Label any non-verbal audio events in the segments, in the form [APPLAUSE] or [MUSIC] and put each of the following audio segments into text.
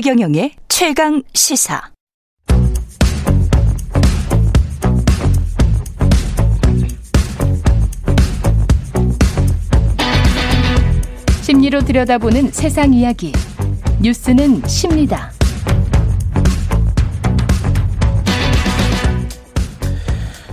최경영의 최강 시사. 심리로 들여다보는 세상 이야기. 뉴스는 십니다.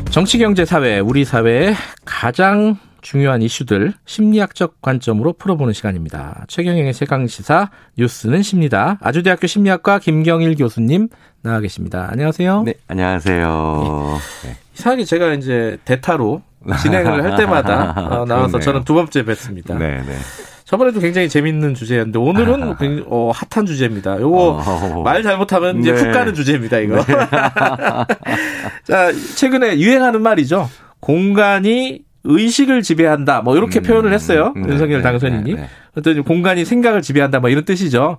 정치, 경제, 사회, 우리 사회의 가장 중요한 이슈들 심리학적 관점으로 풀어보는 시간입니다. 최경영의 최강시사 뉴스는 십니다. 아주대학교 심리학과 김경일 교수님 나와 계십니다. 안녕하세요. 네, 안녕하세요. 네. 이상하게 제가 이제 대타로 진행을 할 때마다 [LAUGHS] 어, 나와서 저는 두 번째 뵀습니다. 네, 네. 저번에도 굉장히 재밌는 주제였는데 오늘은 [LAUGHS] 어, 핫한 주제입니다. 요거 어, 말 잘못하면 이제 네. 훅 가는 주제입니다. 이거. 네. [LAUGHS] 자 최근에 유행하는 말이죠. 공간이 의식을 지배한다. 뭐 이렇게 음, 표현을 했어요. 네, 윤석열 네, 당선인이. 네, 네. 어떤 공간이 생각을 지배한다. 뭐 이런 뜻이죠.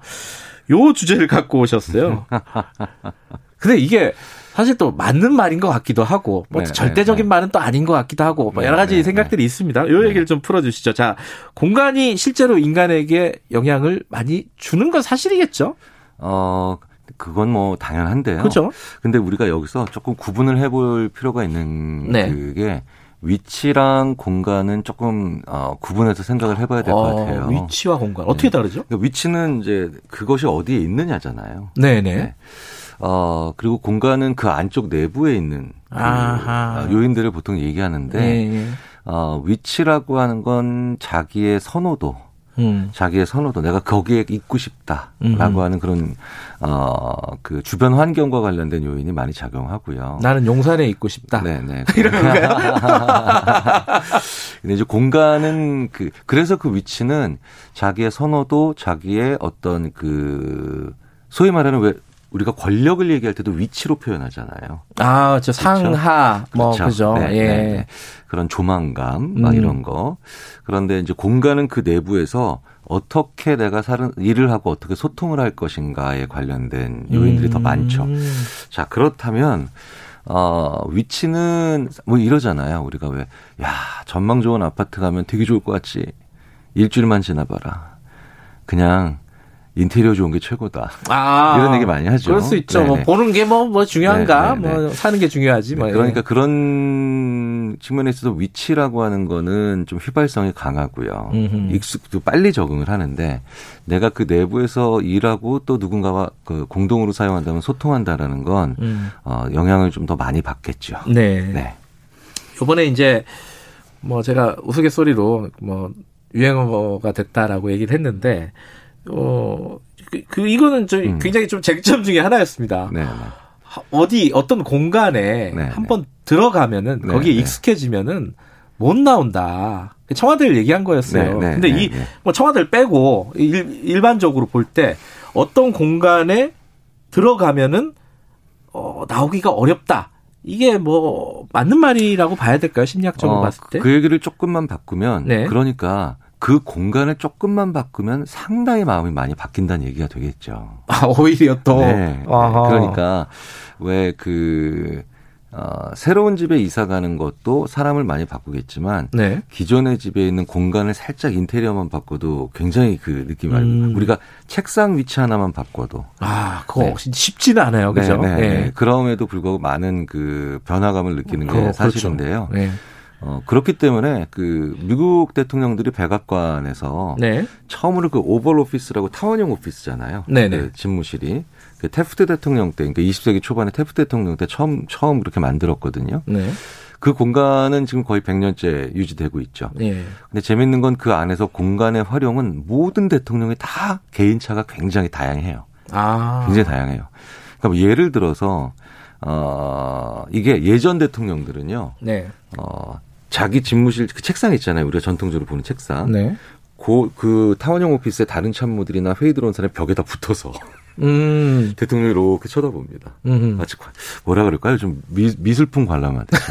요 주제를 갖고 오셨어요. [LAUGHS] 근데 이게 사실 또 맞는 말인 것 같기도 하고 뭐 네, 절대적인 네, 말은 또 아닌 것 같기도 하고 뭐 여러 가지 생각들이 있습니다. 요 얘기를 좀 풀어주시죠. 자 공간이 실제로 인간에게 영향을 많이 주는 건 사실이겠죠? 어. 그건 뭐 당연한데요. 그렇죠. 근데 우리가 여기서 조금 구분을 해볼 필요가 있는 네. 그게 위치랑 공간은 조금 어, 구분해서 생각을 해봐야 될것 어, 같아요. 위치와 공간 어떻게 네. 다르죠? 그러니까 위치는 이제 그것이 어디에 있느냐잖아요. 네네. 네. 어, 그리고 공간은 그 안쪽 내부에 있는 그 요인들을 보통 얘기하는데, 네. 어, 위치라고 하는 건 자기의 선호도, 음. 자기의 선호도, 내가 거기에 있고 싶다라고 음. 하는 그런 어그 주변 환경과 관련된 요인이 많이 작용하고요. 나는 용산에 있고 싶다. 네네. [LAUGHS] 이런 거요. [LAUGHS] 근데 이제 공간은 그 그래서 그 위치는 자기의 선호도, 자기의 어떤 그 소위 말하는 왜 우리가 권력을 얘기할 때도 위치로 표현하잖아요. 아, 저 상하 뭐 그렇죠. 그죠. 네, 예. 네. 그런 조망감 막 음. 이런 거. 그런데 이제 공간은 그 내부에서 어떻게 내가 사는 일을 하고 어떻게 소통을 할 것인가에 관련된 요인들이 음. 더 많죠. 자, 그렇다면 어, 위치는 뭐 이러잖아요. 우리가 왜 야, 전망 좋은 아파트 가면 되게 좋을 것 같지. 일주일만 지나봐라. 그냥 인테리어 좋은 게 최고다. 아, 이런 얘기 많이 하죠. 그럴 수 있죠. 뭐 보는 게뭐뭐 중요한가? 네네네. 뭐 사는 게 중요하지. 뭐. 그러니까 그런 측면에 있어서 위치라고 하는 거는 좀 휘발성이 강하고요. 익숙 빨리 적응을 하는데 내가 그 내부에서 일하고 또 누군가와 그 공동으로 사용한다면 소통한다라는 건 음. 어, 영향을 좀 더 많이 받겠죠. 네. 네. 요번에 이제 뭐 제가 우스갯소리로 뭐 유행어가 됐다라고 얘기를 했는데 어, 그, 그 이거는 저 음. 굉장히 좀 쟁점 중에 하나였습니다. 네, 네. 어디 어떤 공간에 네, 한번 네. 들어가면은 네, 거기에 네. 익숙해지면은 못 나온다. 청와대를 얘기한 거였어요. 근데 이 뭐 청와대를 빼고 일, 일반적으로 볼 때 어떤 공간에 들어가면은 어, 나오기가 어렵다. 이게 뭐 맞는 말이라고 봐야 될까요? 심리학적으로 어, 봤을 때? 그 얘기를 조금만 바꾸면 그러니까 그 공간을 조금만 바꾸면 상당히 마음이 많이 바뀐다는 얘기가 되겠죠. 아, 오히려 또. 네. 아하. 그러니까 왜 그, 어, 새로운 집에 이사 가는 것도 사람을 많이 바꾸겠지만 네. 기존의 집에 있는 공간을 살짝 인테리어만 바꿔도 굉장히 그 느낌이 음. 우리가 책상 위치 하나만 바꿔도 아 그거 네. 쉽지는 않아요, 그죠? 네, 네, 네. 그럼에도 불구하고 많은 그 변화감을 느끼는 게 그렇죠. 사실인데요. 그렇죠. 어, 그렇기 때문에 그 미국 대통령들이 백악관에서 네. 처음으로 그 오벌 오피스라고 타원형 오피스잖아요. 네네. 그 집무실이 그 테프트 대통령 때, 그러니까 20세기 초반에 테프트 대통령 때 처음 처음 그렇게 만들었거든요. 네. 그 공간은 지금 거의 100년째 유지되고 있죠. 네. 근데 재밌는 건 그 안에서 공간의 활용은 모든 대통령이 다 개인차가 굉장히 다양해요. 아. 굉장히 다양해요. 그러니까 뭐 예를 들어서 어 이게 예전 대통령들은요. 네. 어 자기 집무실 그 책상 있잖아요. 우리가 전통적으로 보는 책상. 네. 그, 그 타원형 오피스의 다른 참모들이나 회의 들어온 사람이 벽에다 붙어서 음. 대통령이 이렇게 쳐다봅니다. 음흠. 마치 뭐라 그럴까요? 좀 미, 미술품 관람하듯이.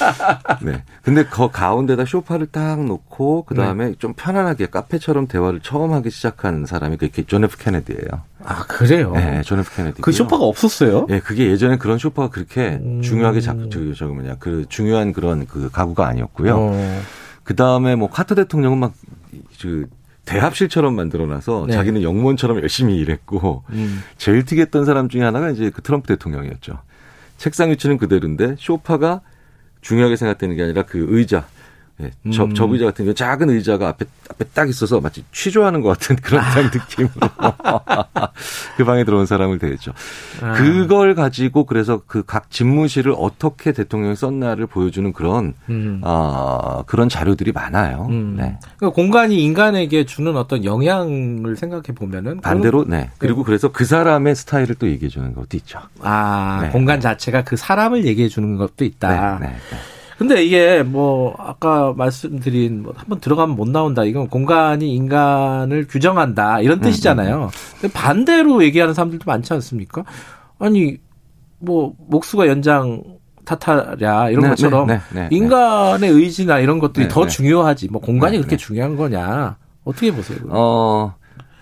[LAUGHS] 네. 근데 그 가운데다 쇼파를 딱 놓고 그 다음에 네. 좀 편안하게 카페처럼 대화를 처음 하기 시작한 사람이 그게 존 F 케네디예요. 아 그래요? 네, 존 F 케네디. 그 쇼파가 없었어요? 네, 그게 예전에 그런 쇼파가 그렇게 음. 중요하게 작, 저기 저기 뭐냐 그 중요한 그런 그 가구가 아니었고요. 어. 그 다음에 뭐 카터 대통령은 막 그 대합실처럼 만들어놔서 네. 자기는 역무원처럼 열심히 일했고 음. 제일 특이했던 사람 중에 하나가 이제 그 트럼프 대통령이었죠. 책상 위치는 그대로인데 쇼파가 중요하게 생각되는 게 아니라 그 의자 예, 저, 음. 저 의자 같은 경우 작은 의자가 앞에 앞에 딱 있어서 마치 취조하는 것 같은 그런 아. 느낌으로 [LAUGHS] 그 방에 들어온 사람을 대했죠. 아. 그걸 가지고 그래서 그 각 집무실을 어떻게 대통령이 썼나를 보여주는 그런 음. 어, 그런 자료들이 많아요. 음. 네. 그러니까 공간이 인간에게 주는 어떤 영향을 생각해 보면은 반대로 네 그리고 네. 그래서 그 사람의 스타일을 또 얘기해 주는 것도 있죠. 아 네. 공간 자체가 그 사람을 얘기해 주는 것도 있다. 네. 네, 네. 근데 이게 뭐 아까 말씀드린 뭐 한번 들어가면 못 나온다. 이건 공간이 인간을 규정한다. 이런 음, 뜻이잖아요. 음, 음. 근데 반대로 얘기하는 사람들도 많지 않습니까? 아니 뭐 목수가 연장 탓하랴 이런 네, 것처럼 네, 네, 네, 인간의 의지나 이런 것들이 네, 더 네. 중요하지. 뭐 공간이 그렇게 중요한 거냐? 어떻게 보세요? 어.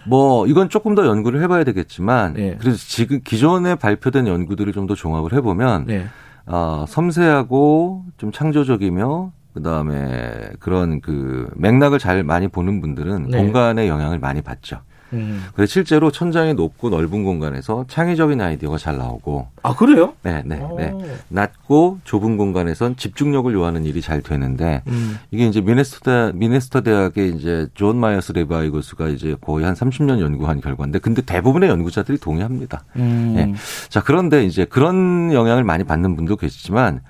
뭐 이건 조금 더 연구를 해봐야 되겠지만 그래서 지금 기존에 발표된 연구들을 좀 더 종합을 해보면 어, 섬세하고 좀 창조적이며 그다음에 그런 그 맥락을 잘 많이 보는 분들은 네. 공간의 영향을 많이 받죠. 음. 그래서 실제로 천장이 높고 넓은 공간에서 창의적인 아이디어가 잘 나오고. 아 그래요? 네, 네, 네. 낮고 좁은 공간에선 집중력을 요하는 일이 잘 되는데 음. 이게 이제 미네소타 미네소타 대학의 이제 존 마이어스 레비 교수가 이제 거의 한 30년 연구한 결과인데 근데 대부분의 연구자들이 동의합니다. 음. 네. 자 그런데 이제 그런 영향을 많이 받는 분도 계시지만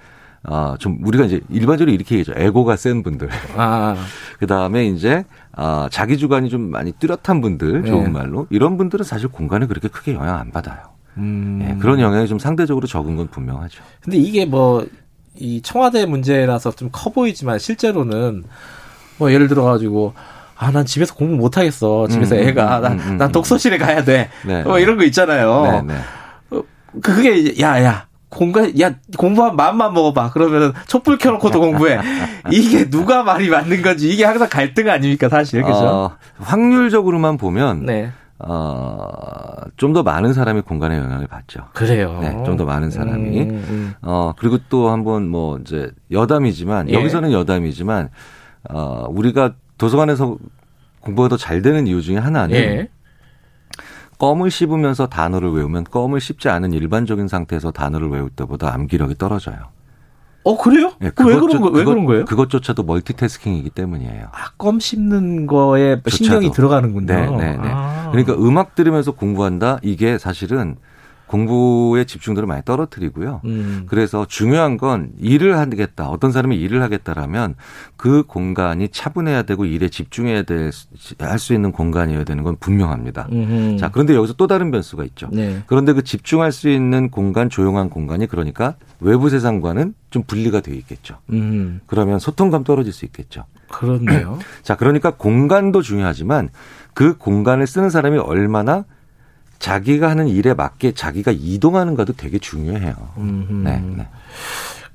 어, 좀 우리가 이제 일반적으로 이렇게 얘기하죠. 에고가 센 분들. 아. [LAUGHS] 그 다음에 이제 아, 자기 주관이 좀 많이 뚜렷한 분들, 좋은 네. 말로 이런 분들은 사실 공간에 그렇게 크게 영향 안 받아요. 음. 네, 그런 영향이 좀 상대적으로 적은 건 분명하죠. 근데 이게 뭐 이 청와대 문제라서 좀 커 보이지만 실제로는 뭐 예를 들어 가지고 아, 난 집에서 공부 못 하겠어. 집에서 음, 애가 음, 난, 음, 난 독서실에 가야 돼. 네, 뭐 이런 거 있잖아요. 네, 네. 어, 그게 야, 야. 공간 야 공부한 마음만 먹어봐 그러면은 촛불 켜놓고도 공부해 이게 누가 말이 맞는 건지 이게 항상 갈등 아닙니까 사실 그죠 어, 확률적으로만 보면 네. 어, 좀 더 많은 사람이 공간에 영향을 받죠. 그래요. 네, 좀 더 많은 사람이. 음, 음. 어, 그리고 또 한번 뭐 이제 여담이지만 예. 여기서는 여담이지만 어, 우리가 도서관에서 공부가 더 잘 되는 이유 중에 하나는 예. 껌을 씹으면서 단어를 외우면 껌을 씹지 않은 일반적인 상태에서 단어를 외울 때보다 암기력이 떨어져요. 어 그래요? 네, 왜 그런 거, 왜 그런 거예요? 그것조차도 멀티태스킹이기 때문이에요. 아, 껌 씹는 거에 신경이 들어가는군요. 네, 네, 네. 아. 그러니까 음악 들으면서 공부한다. 이게 사실은 공부에 집중도를 많이 떨어뜨리고요. 음. 그래서 중요한 건 일을 하겠다. 어떤 사람이 일을 하겠다라면 그 공간이 차분해야 되고 일에 집중해야 될할수 있는 공간이어야 되는 건 분명합니다. 음흠. 자, 그런데 여기서 또 다른 변수가 있죠. 네. 그런데 그 집중할 수 있는 공간, 조용한 공간이 그러니까 외부 세상과는 좀 분리가 되어 있겠죠. 음. 그러면 소통감 떨어질 수 있겠죠. 그렇네요. [CLEARS THROAT] 자, 그러니까 공간도 중요하지만 그 공간을 쓰는 사람이 얼마나 자기가 하는 일에 맞게 자기가 이동하는가도 되게 중요해요. 네, 네.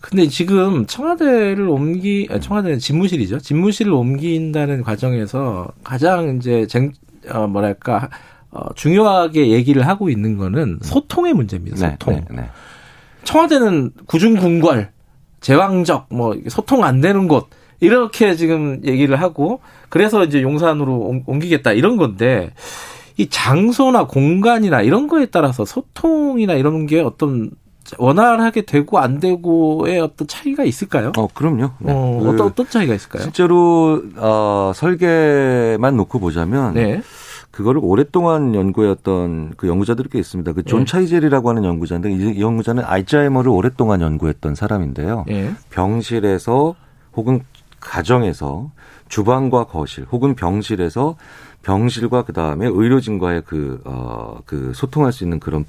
근데 지금 청와대를 옮기 아, 청와대는 집무실이죠. 집무실을 옮긴다는 과정에서 가장 이제 쟁 어, 뭐랄까 어, 중요하게 얘기를 하고 있는 거는 소통의 문제입니다. 네, 소통. 네, 네, 청와대는 구중궁궐, 제왕적, 뭐 소통 안 되는 곳 이렇게 지금 얘기를 하고 그래서 이제 용산으로 옮기겠다 이런 건데 이 장소나 공간이나 이런 거에 따라서 소통이나 이런 게 어떤 원활하게 되고 안 되고의 어떤 차이가 있을까요? 어, 그럼요. 네. 어, 그 어떤 어떤 차이가 있을까요? 실제로 어, 설계만 놓고 보자면 네. 그거를 오랫동안 연구했던 그 연구자들이 꽤 있습니다. 그존 네. 차이젤이라고 하는 연구자인데 이 연구자는 알츠하이머를 오랫동안 연구했던 사람인데요. 네. 병실에서 혹은 가정에서 주방과 거실 혹은 병실에서 병실과 그 다음에 의료진과의 그, 어, 그 소통할 수 있는 그런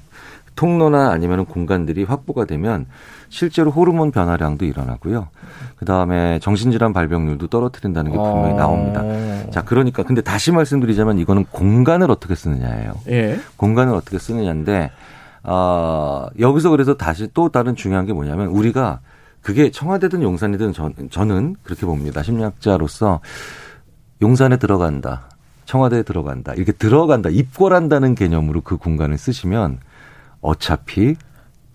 통로나 아니면 공간들이 확보가 되면 실제로 호르몬 변화량도 일어나고요. 그 다음에 정신질환 발병률도 떨어뜨린다는 게 분명히 아. 나옵니다. 자, 그러니까 근데 다시 말씀드리자면 이거는 공간을 어떻게 쓰느냐예요. 예. 공간을 어떻게 쓰느냐인데, 아, 여기서 그래서 다시 또 다른 중요한 게 뭐냐면 우리가 그게 청와대든 용산이든 저, 저는 그렇게 봅니다. 심리학자로서 용산에 들어간다. 청와대에 들어간다. 이렇게 들어간다. 입궐한다는 개념으로 그 공간을 쓰시면 어차피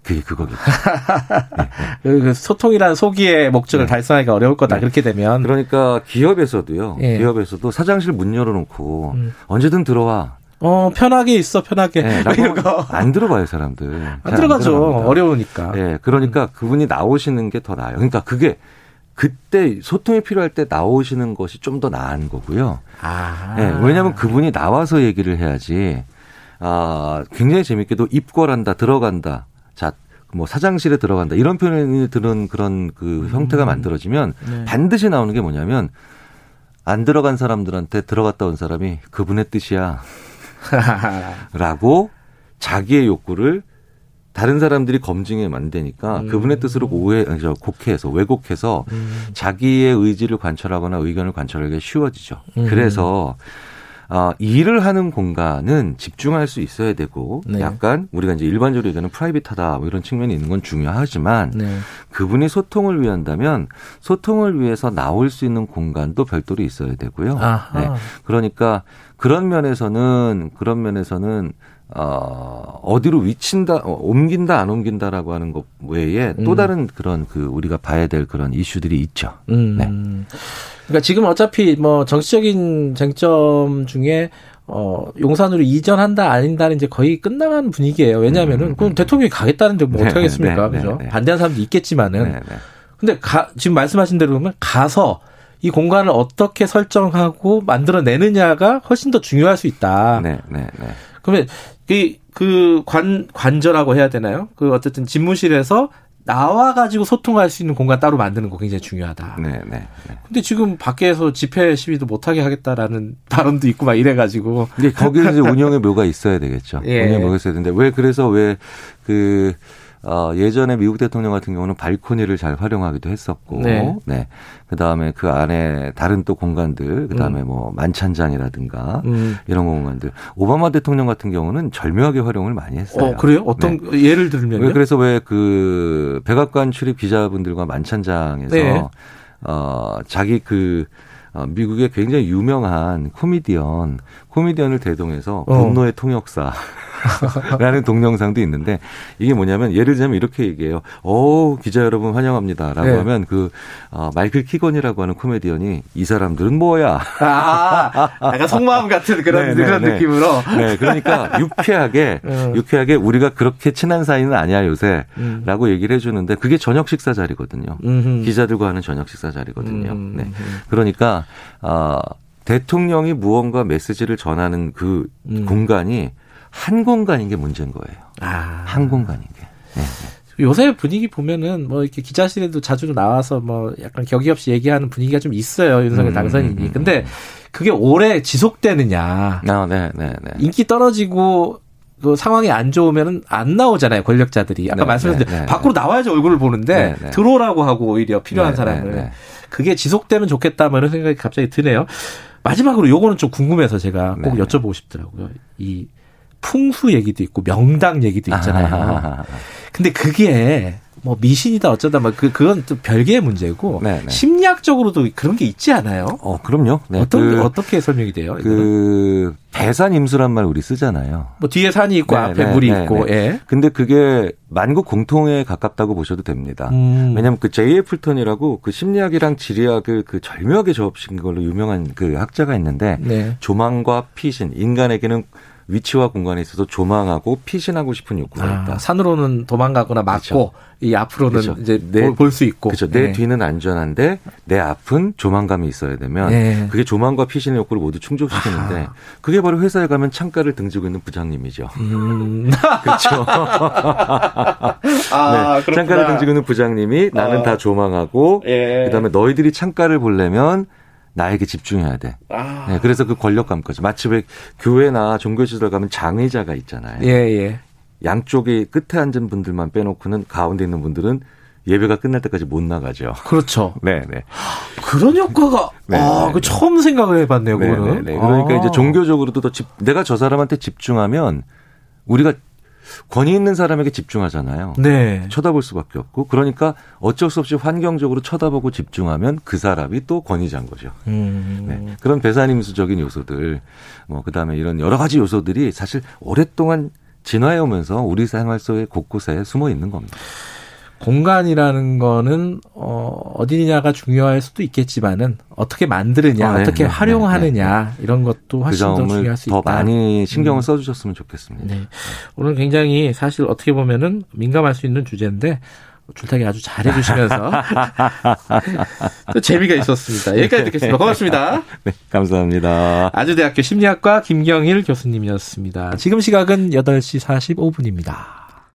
그게 그거겠죠. [LAUGHS] 네, 네. 그 소통이라는 소기의 목적을 네. 달성하기가 어려울 거다. 네. 그렇게 되면. 그러니까 기업에서도요. 예. 기업에서도 사장실 문 열어놓고 음. 언제든 들어와. 어 편하게 있어 편하게. 네, [LAUGHS] 안 들어봐요 사람들. 안 들어가죠. 안 어려우니까. 예, 네, 그러니까 음. 그분이 나오시는 게 더 나아요. 그러니까 그게 그때 소통이 필요할 때 나오시는 것이 좀 더 나은 거고요. 아. 네, 왜냐하면 그분이 나와서 얘기를 해야지. 아, 굉장히 재밌게도 입궐한다, 들어간다. 자, 뭐 사장실에 들어간다. 이런 표현이 들은 그런 그 형태가 음. 만들어지면 네. 반드시 나오는 게 뭐냐면 안 들어간 사람들한테 들어갔다 온 사람이 그분의 뜻이야. [LAUGHS] 라고 자기의 욕구를 다른 사람들이 검증에 안 되니까 음. 그분의 뜻으로 오해, 저 곡해해서 왜곡해서 음. 자기의 의지를 관철하거나 의견을 관철하기가 쉬워지죠. 음. 그래서 어, 일을 하는 공간은 집중할 수 있어야 되고 네. 약간 우리가 이제 일반적으로 얘기하는 프라이빗하다 뭐 이런 측면이 있는 건 중요하지만 네. 그분이 소통을 위한다면 소통을 위해서 나올 수 있는 공간도 별도로 있어야 되고요. 네. 그러니까 그런 면에서는 그런 면에서는 어, 어디로 위친다, 어, 옮긴다, 안 옮긴다라고 하는 것 외에 또 음. 다른 그런 그 우리가 봐야 될 그런 이슈들이 있죠. 음. 네. 그러니까 지금 어차피 뭐 정치적인 쟁점 중에 어, 용산으로 이전한다 아닌다는 이제 거의 끝나간 분위기예요. 왜냐하면은 음, 그럼 대통령이 가겠다는데 뭐 네, 어떻게 하겠습니까? 네, 네, 그죠? 네, 반대하는 사람도 있겠지만은. 근데 가, 지금 말씀하신 대로 보면 가서 이 공간을 어떻게 설정하고 만들어내느냐가 훨씬 더 중요할 수 있다. 네, 네, 네. 그러면 그, 그 관, 관저라고 해야 되나요? 그 어쨌든 집무실에서 나와 가지고 소통할 수 있는 공간 따로 만드는 거 굉장히 중요하다. 네, 네, 네. 근데 지금 밖에서 집회 시위도 못 하게 하겠다라는 발언도 있고 막 이래 가지고. 근데 거기는 이제 운영의 묘가 있어야 되겠죠. [LAUGHS] 예. 운영의 묘가 있어야 되는데 왜 그래서 왜그 어, 예전에 미국 대통령 같은 경우는 발코니를 잘 활용하기도 했었고, 네. 네. 그 다음에 그 안에 다른 또 공간들, 그 다음에 음. 뭐 만찬장이라든가 음. 이런 공간들. 오바마 대통령 같은 경우는 절묘하게 활용을 많이 했어요. 어, 그래요? 어떤 네. 예를 들면요? 그래서 왜 그 백악관 출입 기자분들과 만찬장에서 네. 어, 자기 그 어, 미국의 굉장히 유명한 코미디언, 코미디언을 대동해서 어. 분노의 통역사. 라는 [LAUGHS] 동영상도 있는데 이게 뭐냐면 예를 들자면 이렇게 얘기해요. 오, 기자 여러분 환영합니다. 라고 네. 하면 그, 어, 마이클 키건이라고 하는 코미디언이 이 사람들은 뭐야. 아, 약간 속마음 같은 그런, [LAUGHS] 네, 네 그런 네. 느낌으로. 네, 그러니까 [LAUGHS] 유쾌하게, 음. 유쾌하게 우리가 그렇게 친한 사이는 아니야 요새. 음. 라고 얘기를 해주는데 그게 저녁 식사 자리거든요. 음흠. 기자들과 하는 저녁 식사 자리거든요. 음. 네. 그러니까, 어, 대통령이 무언가 메시지를 전하는 그 음. 공간이 한 공간인 게 문제인 거예요. 아. 한 공간인 게. 네. 요새 분위기 보면은 뭐 이렇게 기자실에도 자주 나와서 뭐 약간 격의 없이 얘기하는 분위기가 좀 있어요. 윤석열 음, 당선인이. 음, 음, 근데 그게 오래 지속되느냐. 아, 네, 네, 네. 인기 떨어지고 그 상황이 안 좋으면은 안 나오잖아요 권력자들이 아까 네, 말씀하신 네, 네, 밖으로 나와야지 얼굴을 보는데 네, 네. 들어오라고 하고 오히려 필요한 네, 사람을 그게 지속되면 좋겠다 뭐 이런 생각이 갑자기 드네요 마지막으로 요거는 좀 궁금해서 제가 꼭 여쭤보고 싶더라고요. 이 풍수 얘기도 있고 명당 얘기도 있잖아요. 근데 그게 뭐 미신이다 어쩌다 뭐그 그건 또 별개의 문제고 네네. 네. 심리학적으로도 그런 게 있지 않아요? 어 그럼요. 네. 어떤 그, 어떻게 설명이 돼요? 그 배산 임수란 말 우리 쓰잖아요. 뭐 뒤에 산이 있고 네, 앞에 네, 물이 네, 있고. 네. 예. 근데 그게 만국 공통에 가깝다고 보셔도 됩니다. 음. 왜냐하면 그 J.A. 풀턴이라고 그 심리학이랑 지리학을 그 절묘하게 조합시킨 걸로 유명한 그 학자가 있는데 네. 조망과 피신 인간에게는 위치와 공간에 있어서 조망하고 피신하고 싶은 욕구가 아, 있다. 산으로는 도망가거나 막고 그렇죠. 이 앞으로는 그렇죠. 이제 볼 수 있고. 그렇죠. 내 네. 뒤는 안전한데 내 앞은 조망감이 있어야 되면 네. 그게 조망과 피신의 욕구를 모두 충족시키는데 아하. 그게 바로 회사에 가면 창가를 등지고 있는 부장님이죠. 음. [LAUGHS] 그렇죠. [LAUGHS] 아, 네. 창가를 등지고 있는 부장님이 나는 아. 다 조망하고 예. 그다음에 너희들이 창가를 보려면 나에게 집중해야 돼. 아. 네, 그래서 그 권력감까지. 마치 왜 교회나 종교시설 가면 장의자가 있잖아요. 예, 예. 양쪽에 끝에 앉은 분들만 빼놓고는 가운데 있는 분들은 예배가 끝날 때까지 못 나가죠. 그렇죠. [LAUGHS] 네, 네. 그런 효과가 네, 아, 네, 그 네. 처음 생각을 해봤네요. 그거는. 네, 네, 그러니까 아. 이제 종교적으로도 더 집, 내가 저 사람한테 집중하면 우리가 권위 있는 사람에게 집중하잖아요. 네. 쳐다볼 수밖에 없고 그러니까 어쩔 수 없이 환경적으로 쳐다보고 집중하면 그 사람이 또 권위자인 거죠. 음. 네. 그런 배산임수적인 요소들 뭐 그다음에 이런 여러 가지 요소들이 사실 오랫동안 진화해 오면서 우리 생활 속에 곳곳에 숨어 있는 겁니다. 공간이라는 거는 어 어디냐가 중요할 수도 있겠지만은 어떻게 만드느냐, 아, 네, 어떻게 네, 활용하느냐 네, 네. 이런 것도 그 훨씬 더 중요할 수 있다. 더 많이 신경을 음. 써주셨으면 좋겠습니다. 네. 오늘 굉장히 사실 어떻게 보면은 민감할 수 있는 주제인데 줄타기 아주 잘해주시면서 [LAUGHS] 또 재미가 있었습니다. 여기까지 듣겠습니다. 고맙습니다. [LAUGHS] 네, 감사합니다. 아주대학교 심리학과 김경일 교수님이었습니다. 지금 시각은 8시 45분입니다.